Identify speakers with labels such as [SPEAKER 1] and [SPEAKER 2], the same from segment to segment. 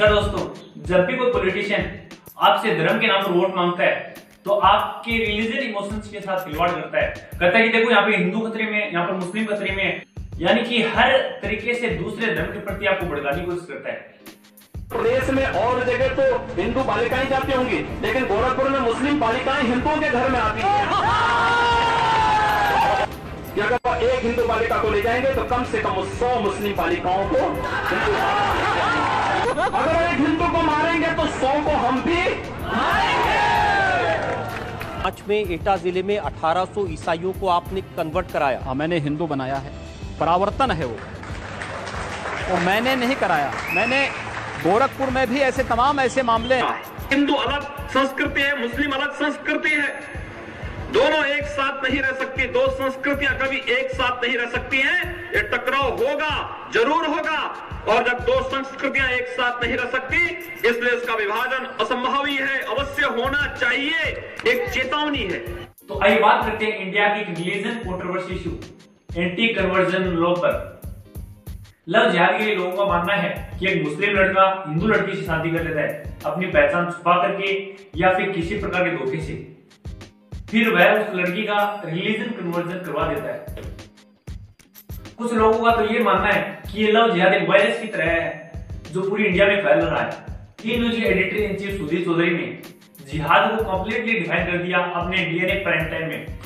[SPEAKER 1] नमस्कार दोस्तों, जब भी कोई पॉलिटिशियन आपसे धर्म के नाम पर वोट माँगता है तो आपके रिलीजियन इमोशंस के साथ खिलवाड़ करता है। कहता है कि देखो, यहाँ पे हिंदू खतरे में, यहाँ पर मुस्लिम खतरे में, यानी कि हर तरीके से दूसरे धर्म के प्रति आपको भड़काने की कोशिश करता है।
[SPEAKER 2] प्रदेश में और जगह तो हिंदू बालिकाएँ जाती होंगी, लेकिन गोरखपुर में मुस्लिम बालिकाएँ हिंदुओं के घर में आती हैं। अगर एक हिंदू बालिका को ले जाएँगे तो कम से कम सौ मुस्लिम बालिकाओं को हिंदू अगर एक हिंदू को मारेंगे तो सौ को हम भी
[SPEAKER 3] पाँच में एटा ज़िले में 1800 ईसाइयों को आपने कन्वर्ट कराया।
[SPEAKER 4] हाँ मैंने हिंदू बनाया है। परावर्तन है वो। वो मैंने नहीं कराया। मैंने गोरखपुर में भी ऐसे तमाम ऐसे मामले
[SPEAKER 2] हिंदू अलग संस्कृति है मुस्लिम अलग संस्कृति है। दोनों एक साथ नहीं रह सकती, दो संस्कृतियाँ कभी एक साथ नहीं रह सकती हैं। ये टकराव होगा, ज़रूर होगा, और जब दो संस्कृतियाँ एक साथ नहीं रह सकती, इसलिए इसका विभाजन असंभव ही, अवश्य होना चाहिए, एक चेतावनी है।
[SPEAKER 1] तो आइए बात करते हैं इंडिया की religion controversy issue anti conversion law पर। लव जिहाद के लिए लोगों का मानना है कि एक मुस्लिम लड़का, हिंदू लड़की से शादी कर लेता है, अपनी पहचान छुपा करके, या फिर किसी प्रकार के धोखे से। फिर वह उस लड़की का रिलीजन कन्वर्जन करवा देता है। कुछ लोगों का तो ये मानना है कि ये लव जिहाद एक वायरस की तरह है, जो पूरी इंडिया में फैल रहा है। T news editor in chief Sudhir Chaudhary ने जिहाद को कंप्लीटली डिफाइन कर दिया अपने डीएनए प्राइम टाइम में।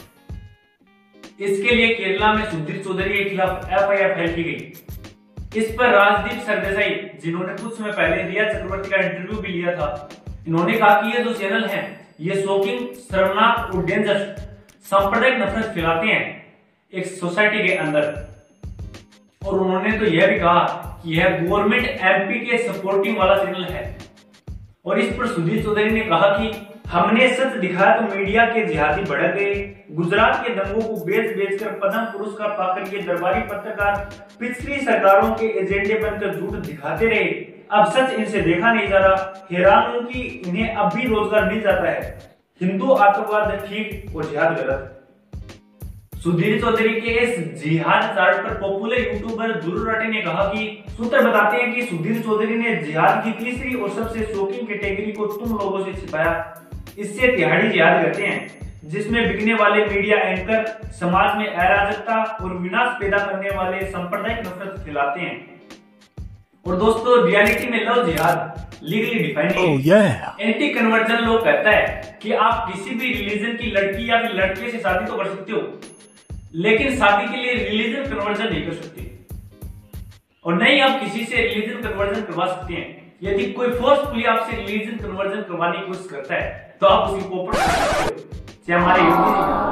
[SPEAKER 1] इसके लिए केरला में सुधीर चौधरी के खिलाफ एफआईआर फ़ाइल की गई। इस पर राजदीप सरदेसाई, जिन्होंने कुछ समय पहले रिया चक्रवर्ती का इंटरव्यू भी लिया था, इन्होंने कहा कि ये जो चैनल है ये शोकिंग शर्मनाक और डेंजर सांप्रदायिक नफरत फैलाते हैं एक सोसाइटी के अंदर। और उन्होंने तो यह भी कहा कि यह गवर्नमेंट एमपी के सपोर्टिंग वाला चैनल है। और इस पर सुधीर चौधरी ने कहा कि हमने सच दिखाया तो मीडिया के जिहादी भड़क गए। गुजरात के दंगों को बेच बेच कर पद्म पुरस्कार पाकर ये दरबारी पत्रकार पिछली सरकारों के एजेंडे बनकर झूठ दिखाते रहे। अब सच इनसे देखा नहीं जा रहा। हैरान हूँ कि इन्हें अब भी रोज़गार मिल जाता है। हिंदू आतंकवाद ठीक और जिहाद गलत सुधीर चौधरी के इस जिहाद चार्ट पर पॉपुलर यूट्यूबर ध्रुव राठे ने कहा कि सूत्र बताते हैं कि सुधीर चौधरी ने जिहाद की तीसरी और सबसे शोकिंग कैटेगरी को तुम लोगों से छिपाया। इससे तिहाड़ी जिहाद करते हैं, जिसमें बिकने वाले मीडिया एंकर समाज में अराजकता और विनाश पैदा करने वाले सांप्रदायिक नफरत फैलाते हैं। और दोस्तों रियलिटी में लव जिहाद legally defined oh, yeah. Anti conversion लोग कहता है कि आप किसी भी रिलीजन की लड़की या फिर लड़के से शादी तो कर सकते हो लेकिन शादी के लिए रिलीजन कन्वर्जन नहीं कर सकते। और नहीं आप किसी से रिलीजन कन्वर्जन करवा सकते हैं। यदि कोई फोर्सफुली आपसे रिलीजन कन्वर्जन करवाने की कोशिश करता है तो आप उसकी पोपट चाहे हमारे जी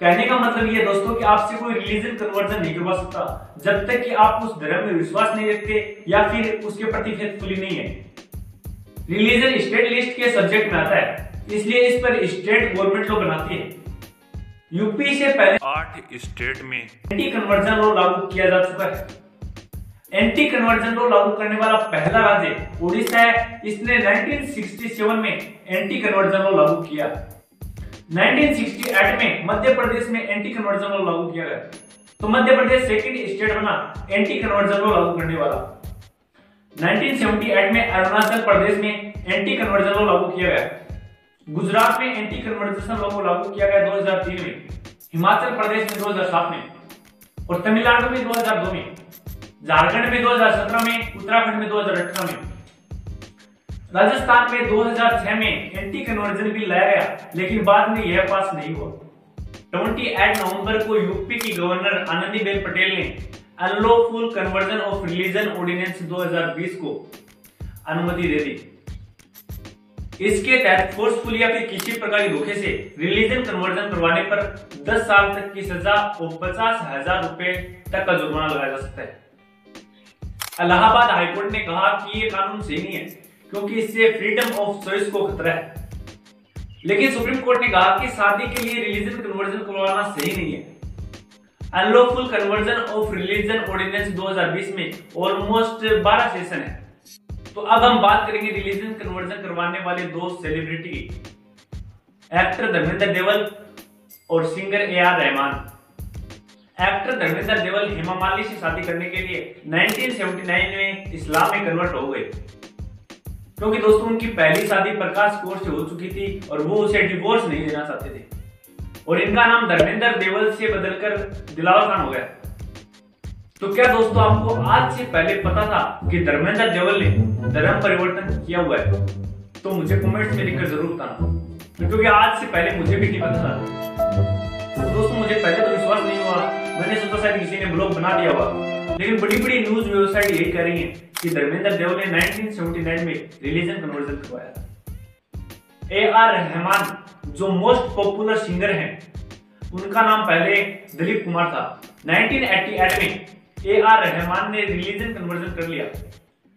[SPEAKER 1] कहने का मतलब ये दोस्तों कि आपसे कोई रिलीजन कन्वर्जन नहीं करवा सकता जब तक कि आप उस धर्म में विश्वास नहीं रखते या फिर उसके प्रति फेथफुली नहीं है। रिलीजन स्टेट लिस्ट के सब्जेक्ट में आता है इसलिए इस पर स्टेट गवर्नमेंट लोग बनाती है। यूपी से पहले
[SPEAKER 5] आठ स्टेट में
[SPEAKER 1] एंटी कन्वर्जन लॉ लागू किया जा चुका है। एंटी कन्वर्जन लॉ लागू करने वाला पहला राज्य उड़ीसा है इसने 1967 में एंटी कन्वर्जन लॉ लागू किया। 1968 में मध्य प्रदेश में एंटी कन्वर्जन लॉ लागू किया गया। तो मध्य प्रदेश सेकंड स्टेट बना एंटी कन्वर्जन लॉ लागू करने वाला। 1978 में अरुणाचल प्रदेश में एंटी कन्वर्जन लॉ लागू किया गया। गुजरात में एंटी कन्वर्जन लॉ को लागू किया गया 2003 में। हिमाचल प्रदेश में 2007 में। और तमिलनाडु में 2002 में। झारखंड में 2017 में, उत्तराखंड में 2018 में। राजस्थान में 2006 में एंटी कन्वर्जन बिल लाया गया, लेकिन बाद में यह पास नहीं हुआ। 28 नवंबर को यूपी की गवर्नर आनंदीबेन पटेल ने unlawful conversion of religion ordinance 2020 को अनुमति दे दी। इसके तहत फोर्सफुल या फिर किसी प्रकार के धोखे से रिलीजन कन्वर्जन करवाने पर 10 साल तक की सजा और पचास हज़ार रुपए तक का जुर्माना लगाया जा सकता है। इलाहाबाद हाईकोर्ट ने कहा कि ये कानून सही नहीं है। क्योंकि इससे फ्रीडम ऑफ़ चॉइस को खतरा है। लेकिन सुप्रीम कोर्ट ने कहा कि शादी के लिए रिलीजन कन्वर्जन करवाना सही नहीं है। Unlawful conversion of religion ordinance 2020 में ऑलमोस्ट 12 सेशन है। तो अब हम बात करेंगे रिलीजन कन्वर्जन करवाने वाले दो सेलिब्रिटी की। एक्टर धर्मेंद्र देवल और singer A R Rahman. Actor Dharmendra Deol Hema Malini से शादी करने के लिए 1979 में इस्लाम में कन्वर्ट हो गए। क्योंकि दोस्तों, उनकी पहली शादी प्रकाश कौर से हो चुकी थी और वो उसे डिवोर्स नहीं देना चाहते थे। और इनका नाम धर्मेंद्र देवल से बदलकर दिलावर खान हो गया। तो क्या दोस्तों, आपको आज से पहले पता था कि धर्मेंद्र देवल ने धर्म परिवर्तन किया हुआ है? तो मुझे कमेंट्स में लिखकर ज़रूर बताना। क्योंकि आज से पहले मुझे भी नहीं पता था। तो दोस्तों, मुझे पहले तो विश्वास नहीं हुआ। मैंने सोचा शायद किसी ने ब्लॉग बना दिया हुआ लेकिन बड़ी बड़ी न्यूज़ वेबसाइट यही कह रही है कि धर्मेंद्र देवल ने 1979 में रिलीजन कन्वर्जन करवाया ए आर रहमान, जो मोस्ट पॉपुलर सिंगर हैं, उनका नाम पहले दिलीप कुमार था। 1988 में ए आर रहमान ने रिलीजन कन्वर्जन कर लिया।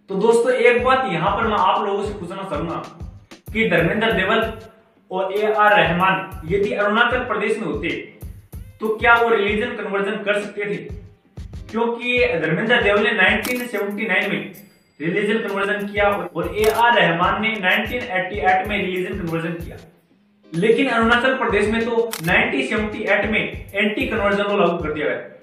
[SPEAKER 1] तो दोस्तों, एक बात यहाँ पर मैं आप लोगों से पूछना चाहूँगा कि धर्मेंद्र देवल और ए आर रहमान यदि अरुणाचल प्रदेश में होते तो क्या वो रिलीजन कन्वर्जन कर सकते थे? क्योंकि धर्मेंद्र देवल ने 1979 में रिलीजन कन्वर्जन किया और ए आर रहमान ने 1988 में रिलीजन कन्वर्जन किया। लेकिन अरुणाचल प्रदेश में तो 1978 में एंटी कन्वर्जन को लागू कर दिया गया।